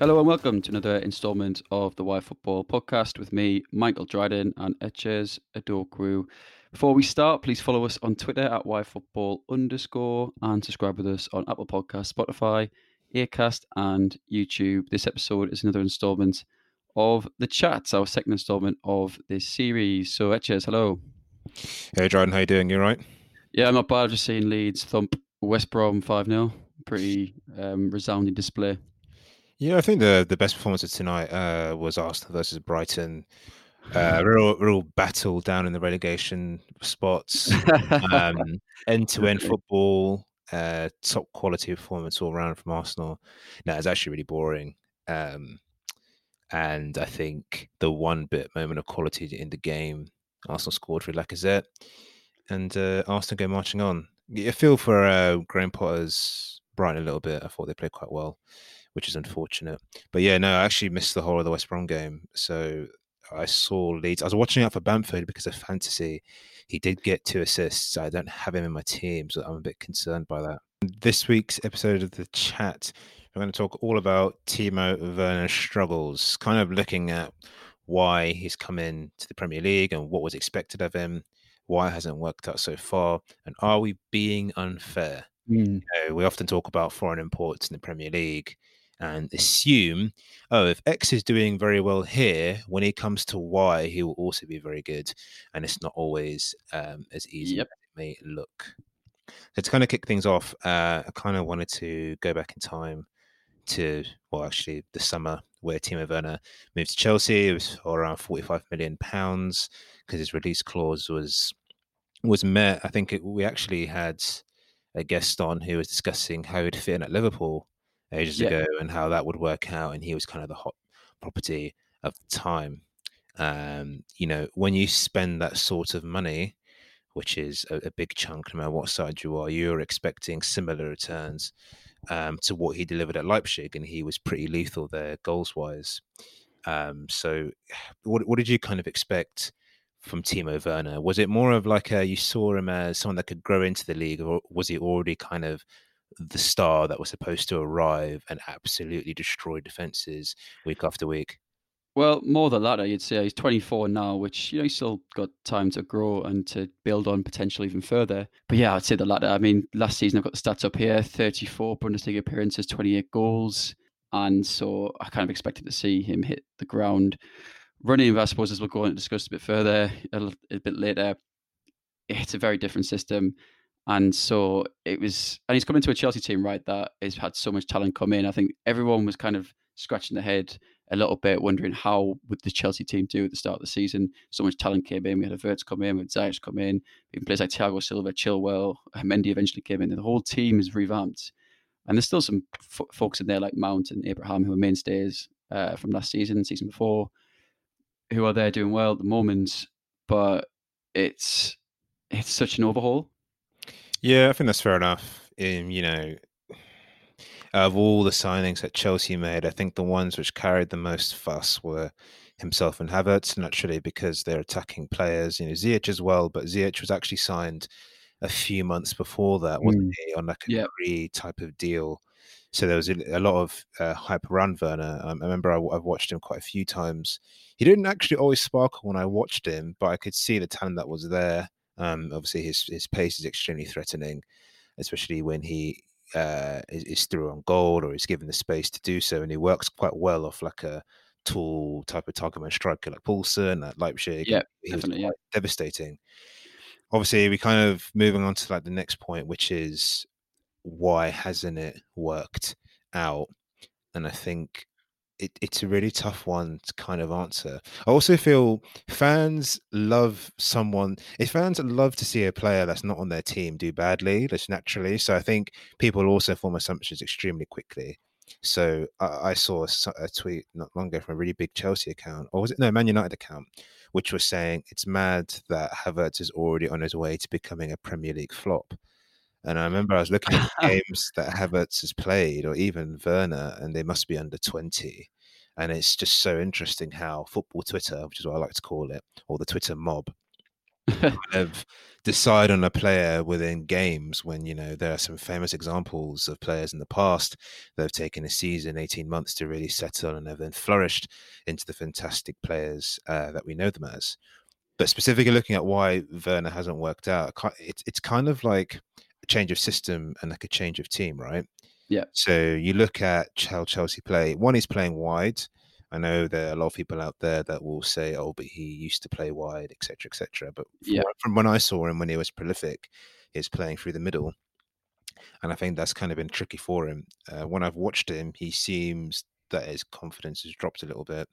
Hello and welcome to another instalment of the Why Football podcast with me, Michael Dryden and Etches Adokru. Before we start, please follow us on Twitter at YFootball underscore and subscribe with us on Apple Podcasts, Spotify, Acast, and YouTube. This episode is another installment of The Chats, our second installment of this series. So, Etches, hello. Hey, Dryden, how you doing? You all right? Yeah, I'm not bad. Just seeing Leeds thump West Brom 5 0. Pretty um, resounding display. Yeah, I think the the best performance of tonight uh, was Arsenal versus Brighton. Uh, real real battle down in the relegation spots. Um, end to end football, uh, top quality performance all around from Arsenal. No, it's actually really boring. Um, and I think the one bit moment of quality in the game, Arsenal scored for Lacazette, and uh, Arsenal go marching on. I feel for uh, Graham Potter's Brighton a little bit. I thought they played quite well which is unfortunate. But yeah, no, I actually missed the whole of the West Brom game. So I saw Leeds. I was watching out for Bamford because of fantasy. He did get two assists. I don't have him in my team, so I'm a bit concerned by that. This week's episode of the chat, I'm going to talk all about Timo Werner's struggles, kind of looking at why he's come in to the Premier League and what was expected of him, why it hasn't worked out so far, and are we being unfair? Mm. You know, we often talk about foreign imports in the Premier League and assume, oh, if X is doing very well here, when he comes to Y, he will also be very good. And it's not always um, as easy yep. as it may look. So to kind of kick things off, uh, I kind of wanted to go back in time to, well, actually, the summer where Timo Werner moved to Chelsea. It was around 45 million pounds because his release clause was was met. I think it, we actually had a guest on who was discussing how he'd fit in at Liverpool ages yeah. ago and how that would work out. And he was kind of the hot property of the time. Um, you know, when you spend that sort of money, which is a, a, big chunk, no matter what side you are, you're expecting similar returns um, to what he delivered at Leipzig, and he was pretty lethal there goals wise. Um, so, what what did you kind of expect from Timo Werner? Was it more of like a, you saw him as someone that could grow into the league, or was he already kind of the star that was supposed to arrive and absolutely destroy defenses week after week? Well, more the latter, you'd say. He's 24 now, which, you know, he's still got time to grow and to build on potential even further. But yeah, I'd say the latter. I mean, last season, I've got the stats up here 34 Bundesliga appearances, 28 goals. And so I kind of expected to see him hit the ground running. I suppose, as we'll go on and discuss a bit further a, a bit later, it's a very different system. And so it was, and he's coming to a Chelsea team, right, that has had so much talent come in. I think everyone was kind of scratching their head a little bit, wondering how would the Chelsea team do at the start of the season. So much talent came in. We had Havertz come in, we had Ziyech come in, even players like Thiago Silva, Chilwell, Mendy eventually came in, and the whole team is revamped. And there's still some f- folks in there like Mount and Abraham who are mainstays uh, from last season, season before, who are there doing well at the moment. But it's it's such an overhaul yeah, I think that's fair enough. Um, you know, of all the signings that Chelsea made, I think the ones which carried the most fuss were himself and Havertz, naturally because they're attacking players. You know, Ziyech as well, but Ziyech was actually signed a few months before that, wasn't mm. he, on like a yep. free type of deal. So there was a, a lot of uh, hype around Werner. Um, I remember I, have watched him quite a few times. He didn't actually always sparkle when I watched him, but I could see the talent that was there. Um, obviously, his his pace is extremely threatening, especially when he uh, is, is, through on goal or is given the space to do so, and he works quite well off like a tall type of target man striker like Poulsen at Leipzig. Yeah, he definitely, yeah. devastating. Obviously, we kind of moving on to like the next point, which is why hasn't it worked out? And I think it, it's a really tough one to kind of answer. I also feel fans love someone. If fans love to see a player that's not on their team do badly, just naturally. So I think people also form assumptions extremely quickly. So I, I saw a, a, tweet not long ago from a really big Chelsea account, or was it no Man United account, which was saying it's mad that Havertz is already on his way to becoming a Premier League flop. And I remember I was looking at games that Havertz has played, or even Werner, and they must be under 20. And it's just so interesting how football Twitter, which is what I like to call it, or the Twitter mob, kind of decide on a player within games when you know there are some famous examples of players in the past that have taken a season 18 months to really settle and have then flourished into the fantastic players uh, that we know them as but specifically looking at why Werner hasn't worked out it's, it's kind of like a change of system and like a change of team right yeah so you look at how Chelsea play one is playing wide I know there are a lot of people out there that will say, "Oh, but he used to play wide, etc., etc." But yeah. from when I saw him when he was prolific, he's playing through the middle, and I think that's kind of been tricky for him. Uh, when I've watched him, he seems that his confidence has dropped a little bit,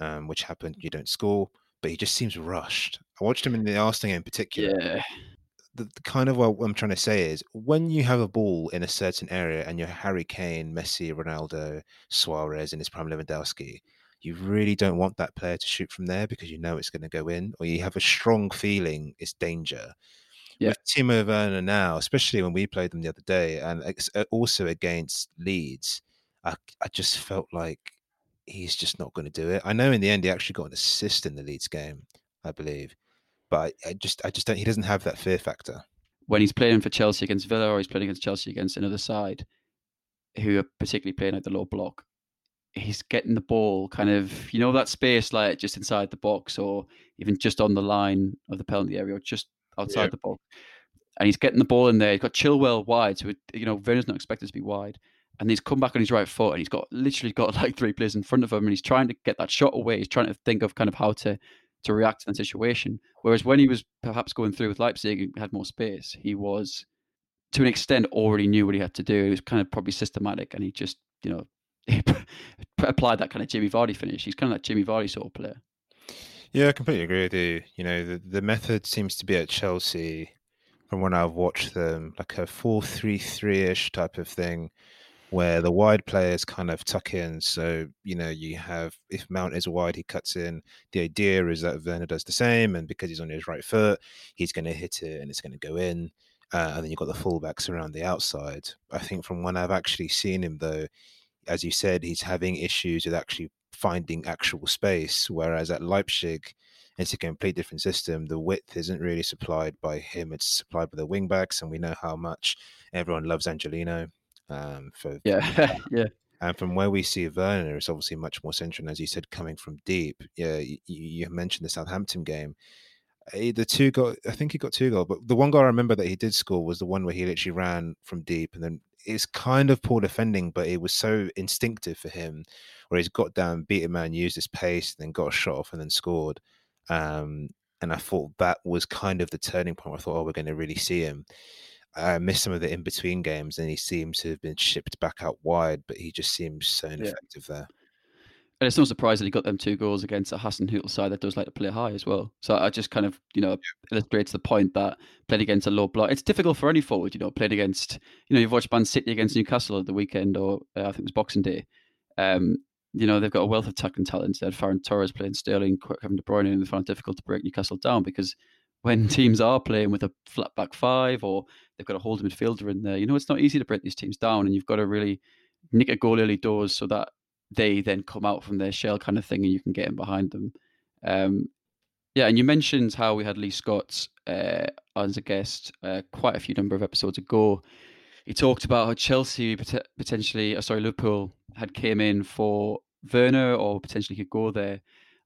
um, which happened. You don't score, but he just seems rushed. I watched him in the Arsenal game in particular. Yeah the, the, kind of what I'm trying to say is when you have a ball in a certain area and you're Harry Kane, Messi, Ronaldo, Suarez, and his prime Lewandowski, you really don't want that player to shoot from there because you know it's going to go in, or you have a strong feeling it's danger. Yeah. With Timo Werner now, especially when we played them the other day, and uh, also against Leeds, I, I just felt like he's just not going to do it. I know in the end he actually got an assist in the Leeds game, I believe but I, I just I just don't. He doesn't have that fear factor when he's playing for Chelsea against Villa or he's playing against Chelsea against another side who are particularly playing at the low block. He's getting the ball kind of, you know, that space like just inside the box or even just on the line of the penalty area or just outside yeah. the box. And he's getting the ball in there. He's got Chilwell wide, so it, you know Werner's not expected to be wide. And he's come back on his right foot, and he's got literally got like three players in front of him, and he's trying to get that shot away. He's trying to think of kind of how to to react to the situation. Whereas when he was perhaps going through with Leipzig and had more space, he was to an extent already knew what he had to do. He was kind of probably systematic and he just, you know, he applied that kind of Jimmy Vardy finish. He's kind of like Jimmy Vardy sort of player. Yeah, I completely agree with you. You know, the, the method seems to be at Chelsea from when I've watched them, like a 4 3 3 ish type of thing where the wide players kind of tuck in. So, you know, you have, if Mount is wide, he cuts in. The idea is that Werner does the same. And because he's on his right foot, he's going to hit it and it's going to go in. Uh, and then you've got the fullbacks around the outside. I think from when I've actually seen him, though, as you said, he's having issues with actually finding actual space. Whereas at Leipzig, it's a complete different system. The width isn't really supplied by him; it's supplied by the wing backs, and we know how much everyone loves Angelino. Um, for yeah, yeah. And from where we see Werner, it's obviously much more central, and as you said, coming from deep. Yeah, you, you mentioned the Southampton game. Eh, the two got, I think he got two goals, but the one goal I remember that he did score was the one where he literally ran from deep, and then it's kind of poor defending, but it was so instinctive for him, where he's got down, beat a man, used his pace, then got a shot off, and then scored. Um, and I thought that was kind of the turning point. I thought, oh, we're going to really see him. I missed some of the in between games, and he seems to have been shipped back out wide, but he just seems so ineffective yeah. there. And it's no surprise that he got them two goals against a Hasenhüttl side that does like to play high as well. So I just kind of, you know, illustrates the point that playing against a low block, it's difficult for any forward, you know, playing against, you know, you've watched Man City against Newcastle at the weekend, or uh, I think it was Boxing Day. Um, you know, they've got a wealth of attacking talent. They had Ferran Torres playing Sterling, Kevin De Bruyne, and they found it difficult to break Newcastle down because when teams are playing with a flat back five or they've got a holding midfielder in there, you know, it's not easy to break these teams down and you've got to really nick a goal early doors so that they then come out from their shell kind of thing and you can get in behind them. Um, yeah, and you mentioned how we had Lee Scott uh, as a guest uh, quite a few number of episodes ago. He talked about how Chelsea potentially, uh, sorry, Liverpool had came in for Werner or potentially could go there.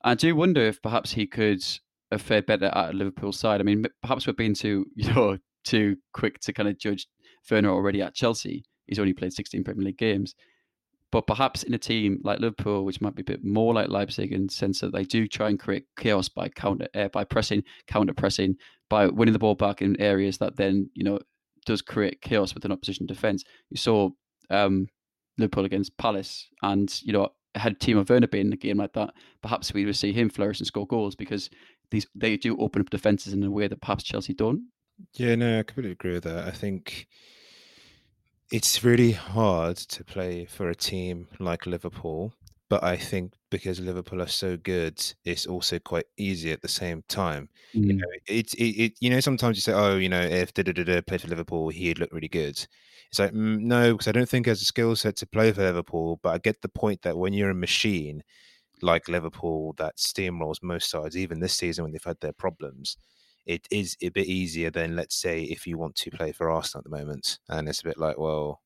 I do wonder if perhaps he could a fair better at Liverpool side. I mean, perhaps we're being too, you know, too quick to kind of judge Werner already at Chelsea. He's only played 16 Premier League games. But perhaps in a team like Liverpool, which might be a bit more like Leipzig in the sense that they do try and create chaos by counter uh, by pressing, counter pressing, by winning the ball back in areas that then you know does create chaos with an opposition defence. You saw um, Liverpool against Palace, and you know had Timo Werner been in a game like that, perhaps we would see him flourish and score goals because these they do open up defenses in a way that perhaps Chelsea don't. Yeah, no, I completely agree with that. I think it's really hard to play for a team like Liverpool, but I think because Liverpool are so good, it's also quite easy at the same time. Mm. You know, it, it, it, you know, sometimes you say, oh, you know, if da da da played for Liverpool, he'd look really good. It's like mm, no, because I don't think has a skill set to play for Liverpool. But I get the point that when you're a machine, like Liverpool that steamrolls most sides, even this season when they've had their problems, it is a bit easier than let's say if you want to play for Arsenal at the moment, and it's a bit like, well,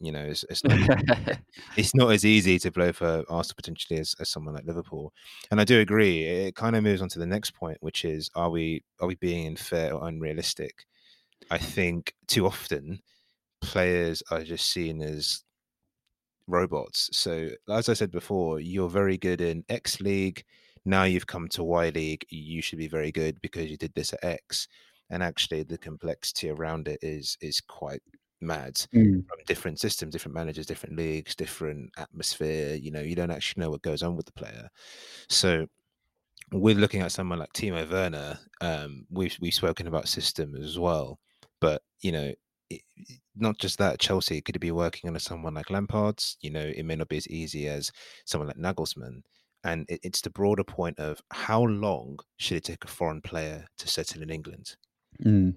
you know, it's, it's not it's not as easy to play for Arsenal potentially as, as someone like Liverpool. And I do agree. It kind of moves on to the next point, which is are we are we being unfair or unrealistic? I think too often players are just seen as robots. So as I said before, you're very good in X League. Now you've come to Y League. You should be very good because you did this at X. And actually, the complexity around it is is quite mad mm. from different systems, different managers, different leagues, different atmosphere. You know, you don't actually know what goes on with the player. So we're looking at someone like Timo Werner. Um, we've we've spoken about system as well, but you know, not just that. Chelsea could be working under someone like Lampard's. You know, it may not be as easy as someone like Nagelsmann. And it, it's the broader point of how long should it take a foreign player to settle in England? Mm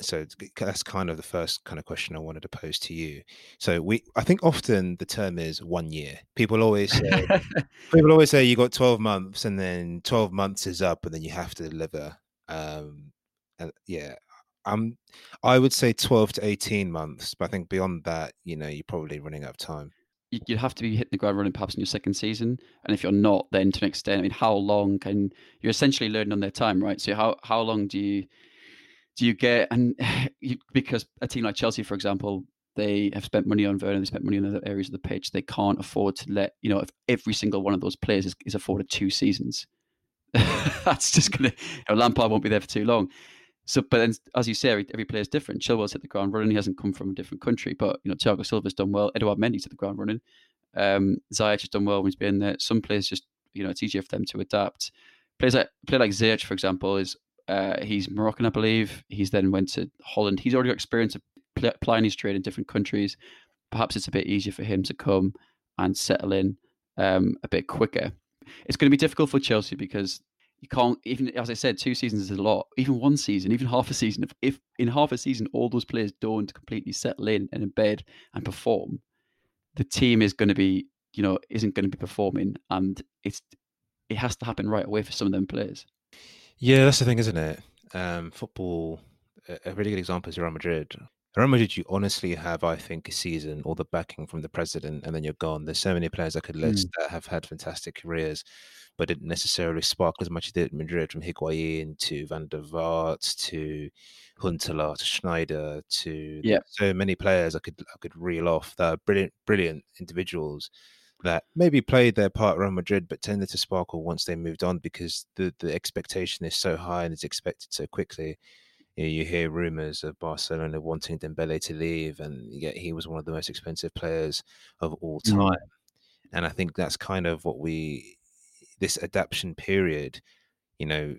so that's kind of the first kind of question I wanted to pose to you. So we, I think often the term is one year. People always say, people always say you got twelve months, and then twelve months is up, and then you have to deliver. Um, and yeah, I'm, I would say twelve to eighteen months, but I think beyond that, you know, you're probably running out of time. You'd have to be hitting the ground running perhaps in your second season, and if you're not, then to an extent, I mean, how long can you're essentially learning on their time, right? So how how long do you do you get and you, because a team like Chelsea, for example, they have spent money on Werner, they spent money on other areas of the pitch. They can't afford to let you know if every single one of those players is, is afforded two seasons. That's just gonna you know, Lampard won't be there for too long. So, but then, as you say, every, every player is different. Chilwell's hit the ground running. He hasn't come from a different country, but you know, Thiago Silva's done well. Edouard Mendy's hit the ground running. Um, Ziyech has done well when he's been there. Some players just, you know, it's easier for them to adapt. Players like player like Ziyech, for example, is uh, he's Moroccan, I believe. He's then went to Holland. He's already got experience of applying his trade in different countries. Perhaps it's a bit easier for him to come and settle in um, a bit quicker. It's going to be difficult for Chelsea because you can't even as I said, two seasons is a lot. Even one season, even half a season. If, if in half a season all those players don't completely settle in and embed and perform, the team is going to be, you know, isn't going to be performing, and it's it has to happen right away for some of them players. Yeah, that's the thing, isn't it? Um, football, a really good example is Real Madrid. Real Madrid, you honestly have, I think, a season or the backing from the president, and then you're gone. There's so many players I could list mm. that have had fantastic careers, but didn't necessarily sparkle as much as did Madrid, from Higuain to Van der Vaart to Huntelaar to Sneijder to yeah. so many players I could I could reel off that are brilliant, brilliant individuals that maybe played their part around Madrid, but tended to sparkle once they moved on because the, the expectation is so high and it's expected so quickly. You, know, you hear rumors of Barcelona wanting Dembele to leave, and yet he was one of the most expensive players of all time. Mm. And I think that's kind of what we this adaptation period, you know,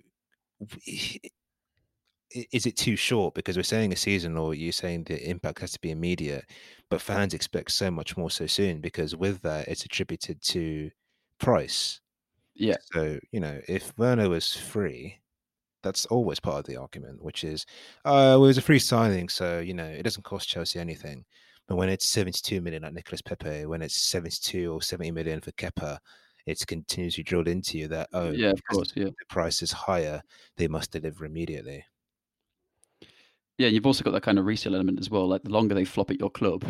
is it too short? Because we're saying a season or you're saying the impact has to be immediate but fans expect so much more so soon because with that it's attributed to price. Yeah. So you know if Werner was free that's always part of the argument which is uh well, it was a free signing so you know it doesn't cost Chelsea anything. But when it's 72 million like Nicolas Pepe when it's 72 or 70 million for Kepa it's continuously drilled into you that oh yeah of course yeah the price is higher they must deliver immediately yeah, you've also got that kind of resale element as well. Like the longer they flop at your club,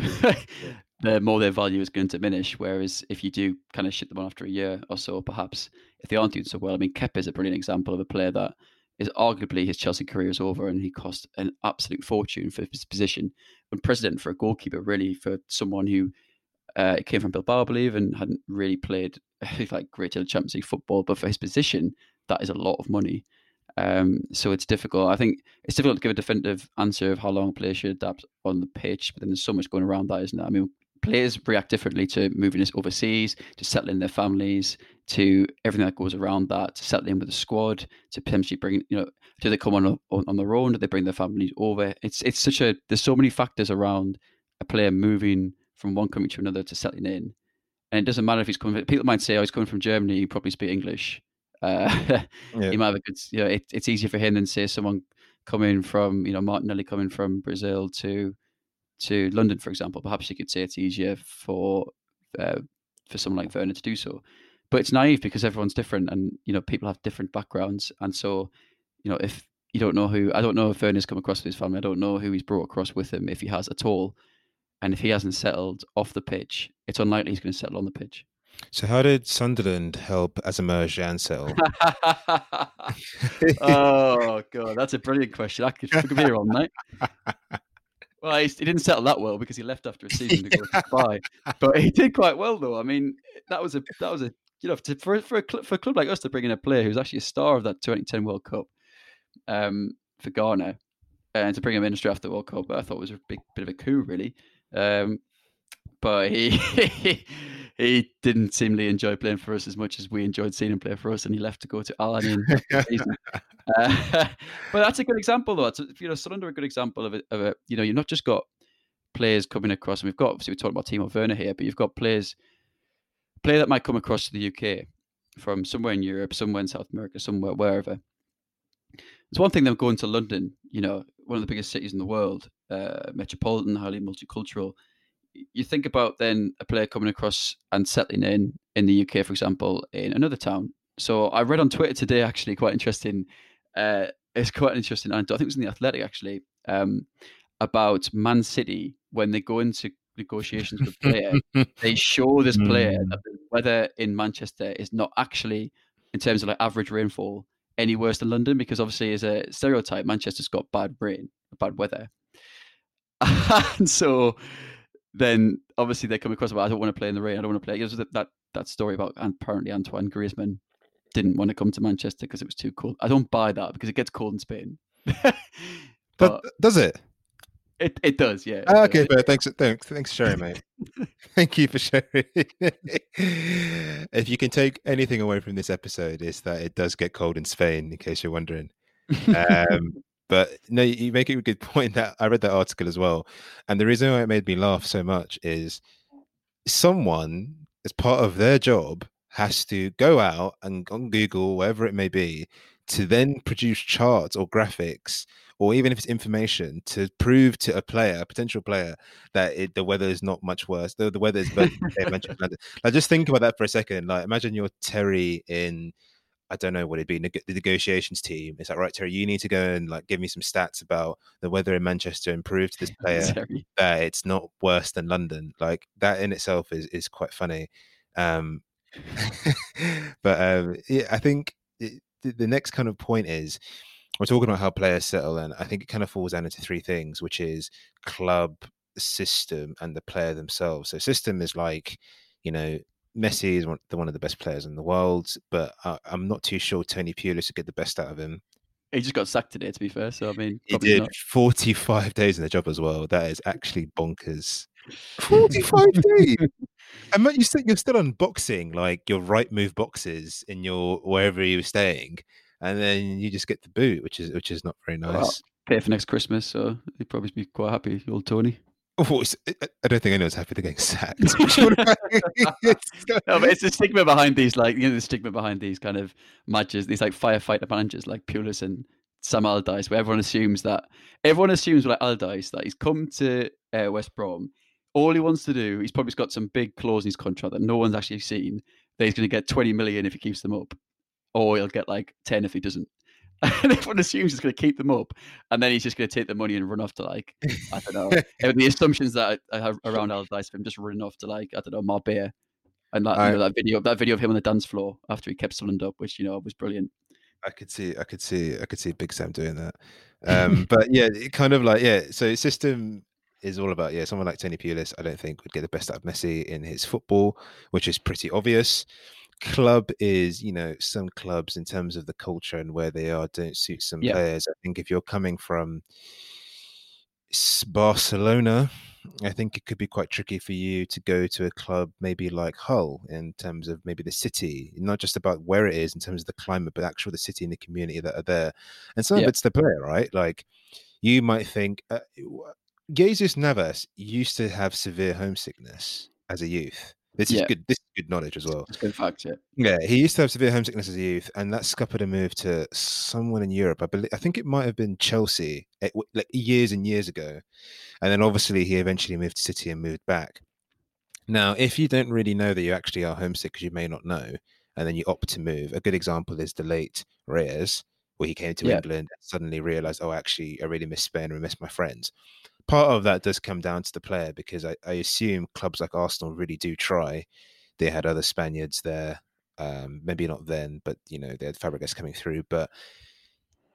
the more their value is going to diminish. Whereas if you do kind of ship them on after a year or so, perhaps if they aren't doing so well, I mean, Kepa is a brilliant example of a player that is arguably his Chelsea career is over, and he cost an absolute fortune for his position. Unprecedented for a goalkeeper, really, for someone who uh, came from Bilbao, I believe, and hadn't really played like great deal of Champions League football. But for his position, that is a lot of money. Um, so it's difficult. I think it's difficult to give a definitive answer of how long a player should adapt on the pitch, but then there's so much going around that, isn't it? I mean, players react differently to moving this overseas, to settling their families, to everything that goes around that, to settling with the squad, to potentially bring, you know, do they come on, on on their own? Do they bring their families over? It's it's such a there's so many factors around a player moving from one country to another to settling in, and it doesn't matter if he's coming. People might say, "Oh, he's coming from Germany. He probably speak English." Uh, yeah. He might have a good, you know, it, it's easier for him than say someone coming from, you know, Martinelli coming from Brazil to to London, for example. Perhaps you could say it's easier for uh, for someone like Werner to do so. But it's naive because everyone's different, and you know, people have different backgrounds, and so you know, if you don't know who. I don't know if Werner's come across with his family. I don't know who he's brought across with him, if he has at all. And if he hasn't settled off the pitch, it's unlikely he's going to settle on the pitch. So, how did Sunderland help Gyan settle? oh god, that's a brilliant question. I could, could be here all night. Well, he, he, didn't settle that well because he left after a season to go to Dubai, but he did quite well though. I mean, that was a that was a you know to, for for a cl- for a club like us to bring in a player who's actually a star of that 2010 World Cup um, for Ghana and to bring him in straight after the World Cup, I thought was a big bit of a coup really. Um, but he he didn't seemingly enjoy playing for us as much as we enjoyed seeing him play for us, and he left to go to Al Ain. uh, but that's a good example, though. It's, you know, Sunderland are a good example of it. Of it. You know, you've not just got players coming across, and we've got obviously we're talking about Timo Werner here, but you've got players player that might come across to the UK from somewhere in Europe, somewhere in South America, somewhere wherever. It's one thing them going to London, you know, one of the biggest cities in the world, uh, metropolitan, highly multicultural you think about then a player coming across and settling in in the UK, for example, in another town. So I read on Twitter today, actually, quite interesting. Uh, it's quite an interesting anecdote. I think it was in the Athletic actually um, about Man City when they go into negotiations with a player, they show this player hmm. that the weather in Manchester is not actually, in terms of like average rainfall, any worse than London because obviously, as a stereotype, Manchester's got bad rain, bad weather, and so then obviously they come across about I don't want to play in the rain. I don't want to play. It was that that story about apparently Antoine Griezmann didn't want to come to Manchester because it was too cold. I don't buy that because it gets cold in Spain. but, but, does it? It it does, yeah. Ah, okay, but thanks, thanks, thanks for sharing, mate. Thank you for sharing. if you can take anything away from this episode, is that it does get cold in Spain. In case you're wondering, um, but no, you make a good point that I read that article as well. And the reason why it made me laugh so much is someone, as part of their job, has to go out and on Google, wherever it may be, to then produce charts or graphics or even if it's information to prove to a player, a potential player, that it, the weather is not much worse. The, the weather is better. like just think about that for a second. Like imagine you're Terry in I don't know what it'd be. the negotiations team. It's like, right, Terry, you need to go and like give me some stats about the weather in Manchester and prove to this player that it's not worse than London. Like that in itself is is quite funny. Um, but um, yeah, I think it, the next kind of point is we're talking about how players settle, and I think it kind of falls down into three things, which is club, system, and the player themselves. So system is like, you know, Messi is one, one of the best players in the world, but I, am not too sure Tony Pulis would get the best out of him. He just got sacked today, to be fair. So I mean, he did not. 45 days in the job as well. That is actually bonkers. 45 days. And you still, you're still unboxing like your right move boxes in your wherever you were staying, and then you just get the boot, which is which is not very nice. Well, pay for next Christmas, so he'd probably be quite happy, old Tony. Oh, I don't think anyone's happy to getting sacked. no, but it's the stigma behind these, like you know, the stigma behind these kind of matches, these like firefighter managers like Pulis and Sam Allardyce, where everyone assumes that everyone assumes like Allardyce that he's come to uh, West Brom. All he wants to do, he's probably got some big clause in his contract that no one's actually seen. That he's going to get 20 million if he keeps them up, or he'll get like 10 if he doesn't. and everyone assumes he's going to keep them up, and then he's just going to take the money and run off to like I don't know. the assumptions that I have around Allardyce him just running off to like I don't know Marbella, and that, I, you know, that video that video of him on the dance floor after he kept Sunderland up, which you know was brilliant. I could see, I could see, I could see Big Sam doing that. Um, but yeah, it kind of like yeah. So system is all about yeah. Someone like Tony Pulis, I don't think would get the best out of Messi in his football, which is pretty obvious club is, you know, some clubs in terms of the culture and where they are don't suit some yeah. players. I think if you're coming from Barcelona, I think it could be quite tricky for you to go to a club maybe like Hull in terms of maybe the city, not just about where it is in terms of the climate, but actually the city and the community that are there. And some yeah. of it's the player, right? Like you might think uh, Jesus Navas used to have severe homesickness as a youth. This yeah. is good. This is good knowledge as well. It's good fact. Yeah. Yeah. He used to have severe homesickness as a youth, and that scuppered a move to someone in Europe. I believe. I think it might have been Chelsea, eh, like years and years ago, and then obviously he eventually moved to City and moved back. Now, if you don't really know that you actually are homesick, because you may not know, and then you opt to move, a good example is the late Reyes. where he came to Yeah. England and suddenly realized, oh, actually, I really miss Spain and I miss my friends. Part of that does come down to the player because I, I assume clubs like Arsenal really do try. They had other Spaniards there, um, maybe not then, but you know they had Fabregas coming through. But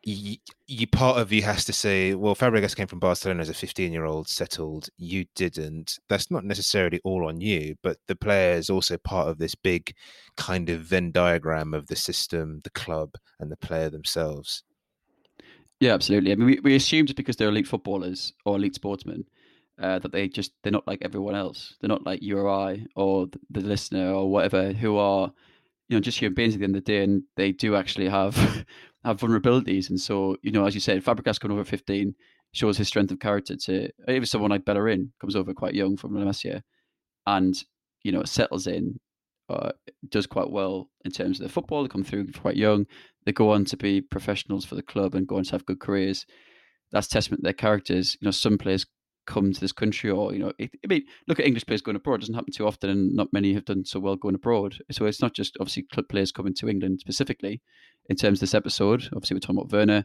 you, you part of you has to say, well, Fabregas came from Barcelona as a 15 year old, settled. You didn't. That's not necessarily all on you, but the player is also part of this big kind of Venn diagram of the system, the club, and the player themselves. Yeah, absolutely. I mean, we, we assume just because they're elite footballers or elite sportsmen uh, that they just they're not like everyone else. They're not like you or I or the, the listener or whatever who are you know just human beings at the end of the day, and they do actually have have vulnerabilities. And so you know, as you said, Fabregas coming over fifteen shows his strength of character. To even someone like Bellerin comes over quite young from La Masia, and you know settles in, uh, does quite well in terms of the football. They come through quite young. They go on to be professionals for the club and go on to have good careers. That's testament to their characters. You know, some players come to this country or you know it, i mean look at english players going abroad it doesn't happen too often and not many have done so well going abroad so it's not just obviously club players coming to england specifically in terms of this episode obviously we're talking about werner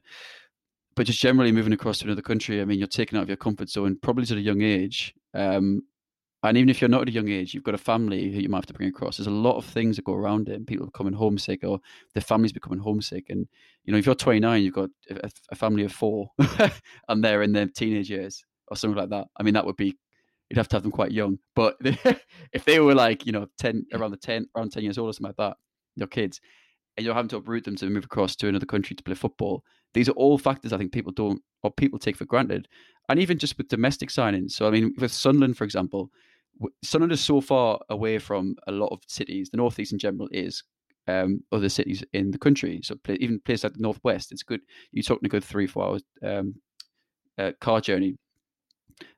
but just generally moving across to another country i mean you're taken out of your comfort zone probably at a young age um, and even if you're not at a young age, you've got a family who you might have to bring across. There's a lot of things that go around it. And People becoming homesick, or their families becoming homesick. And you know, if you're 29, you've got a, a family of four, and they're in their teenage years or something like that. I mean, that would be you'd have to have them quite young. But if they were like you know 10 around the 10 around 10 years old or something like that, your kids, and you're having to uproot them to move across to another country to play football. These are all factors I think people don't or people take for granted. And even just with domestic signings. So I mean, with Sunderland, for example, Sunderland is so far away from a lot of cities. The northeast in general is um, other cities in the country. So even places like the northwest, it's good. You're talking a good three, four hours um, uh, car journey.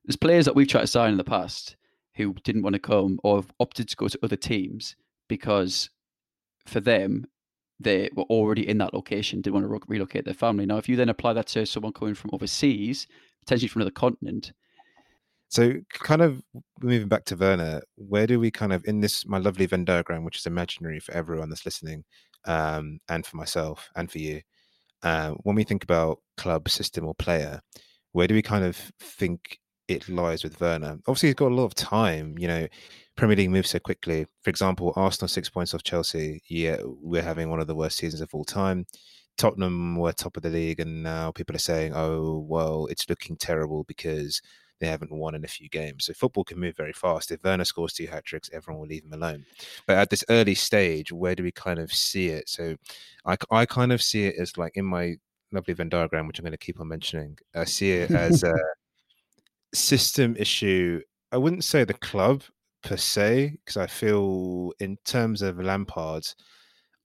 There's players that we've tried to sign in the past who didn't want to come or have opted to go to other teams because for them they were already in that location, didn't want to re- relocate their family. Now, if you then apply that to someone coming from overseas, potentially from another continent, so, kind of moving back to Werner, where do we kind of in this my lovely Venn diagram, which is imaginary for everyone that's listening, um, and for myself and for you, uh, when we think about club, system, or player, where do we kind of think it lies with Werner? Obviously, he's got a lot of time. You know, Premier League moves so quickly. For example, Arsenal six points off Chelsea. Yeah, we're having one of the worst seasons of all time. Tottenham were top of the league, and now people are saying, "Oh, well, it's looking terrible because." They haven't won in a few games. So football can move very fast. If Werner scores two hat tricks, everyone will leave him alone. But at this early stage, where do we kind of see it? So I, I kind of see it as like in my lovely Venn diagram, which I'm going to keep on mentioning. I see it as a system issue. I wouldn't say the club per se, because I feel in terms of Lampard,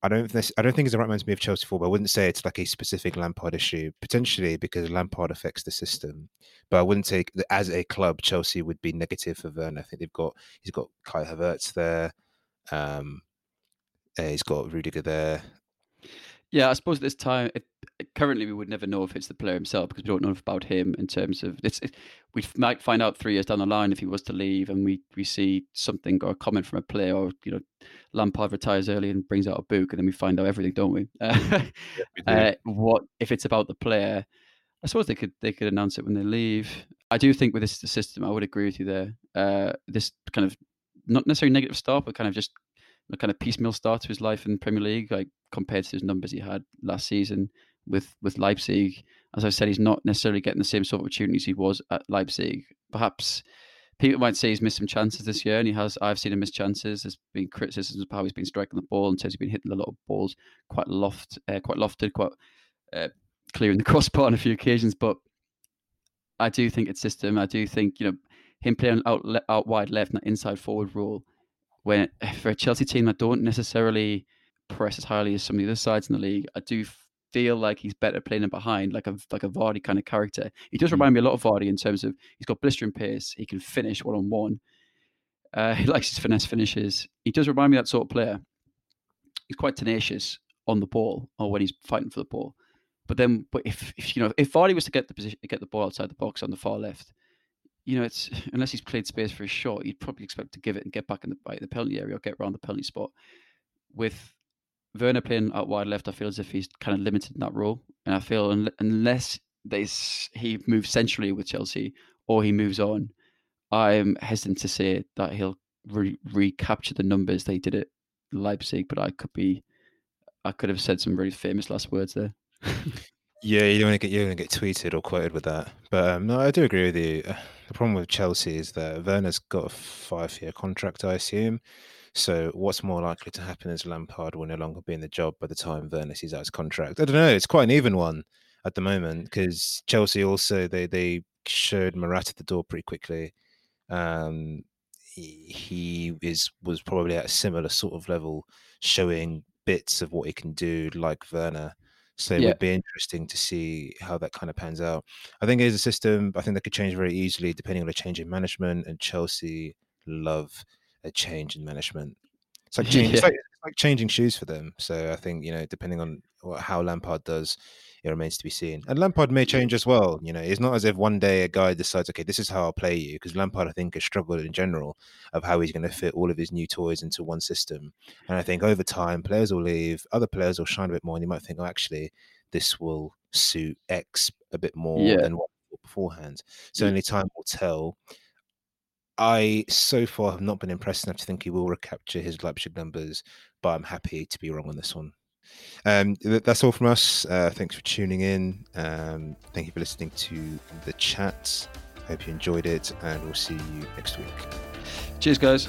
I don't think I don't think he's the right man to move Chelsea for, but I wouldn't say it's like a specific Lampard issue. Potentially because Lampard affects the system, but I wouldn't say as a club Chelsea would be negative for Werner. I think they've got he's got Kai Havertz there, um, he's got Rudiger there. Yeah, I suppose at this time, it, currently we would never know if it's the player himself because we don't know about him in terms of it's. It, we might find out three years down the line if he was to leave, and we we see something or a comment from a player, or you know, Lampard retires early and brings out a book, and then we find out everything, don't we? Uh, uh, what if it's about the player? I suppose they could they could announce it when they leave. I do think with this system, I would agree with you there. Uh, this kind of not necessarily negative start, but kind of just a kind of piecemeal start to his life in the Premier League, like compared to his numbers he had last season with with Leipzig. As I said, he's not necessarily getting the same sort of opportunities he was at Leipzig. Perhaps people might say he's missed some chances this year, and he has. I've seen him miss chances. There's been criticisms of how he's been striking the ball, and says he's been hitting a lot of balls quite loft, uh, quite lofted, quite uh, clearing the crossbar on a few occasions. But I do think it's system. I do think you know him playing out out wide left, and that inside forward role when for a Chelsea team that don't necessarily press as highly as some of the other sides in the league, I do feel like he's better playing in behind, like a like a Vardy kind of character. He does mm. remind me a lot of Vardy in terms of he's got blistering pace, he can finish one on one. he likes his finesse finishes. He does remind me of that sort of player. He's quite tenacious on the ball or when he's fighting for the ball. But then, but if, if you know if Vardy was to get the position, get the ball outside the box on the far left, you know, it's unless he's played space for a shot, you'd probably expect to give it and get back in the, the penalty area or get around the penalty spot. With Werner playing out wide left, I feel as if he's kind of limited in that role, and I feel un- unless this he moves centrally with Chelsea or he moves on, I'm hesitant to say that he'll re- recapture the numbers they did at Leipzig. But I could be, I could have said some really famous last words there. yeah, you don't want to get you don't get tweeted or quoted with that. But um, no, I do agree with you. The problem with Chelsea is that Werner's got a five-year contract, I assume. So what's more likely to happen is Lampard will no longer be in the job by the time Werner sees out his contract. I don't know. It's quite an even one at the moment because Chelsea also they they showed Morata at the door pretty quickly. Um, he, he is was probably at a similar sort of level, showing bits of what he can do, like Werner. So it yeah. would be interesting to see how that kind of pans out. I think it is a system. I think that could change very easily depending on a change in management. And Chelsea love a change in management. It's like, change, yeah. it's, like, like changing shoes for them. So I think you know, depending on what, how Lampard does, it remains to be seen. And Lampard may change as well. You know, it's not as if one day a guy decides, okay, this is how I'll play you. Because Lampard, I think, has struggled in general of how he's going to fit all of his new toys into one system. And I think over time, players will leave, other players will shine a bit more, and you might think, oh, actually, this will suit X a bit more yeah. than what beforehand. So yeah. only time will tell. I so far have not been impressed enough to think he will recapture his Leipzig numbers, but I'm happy to be wrong on this one. Um, that's all from us. Uh, thanks for tuning in. Um, thank you for listening to the chat. Hope you enjoyed it, and we'll see you next week. Cheers, guys.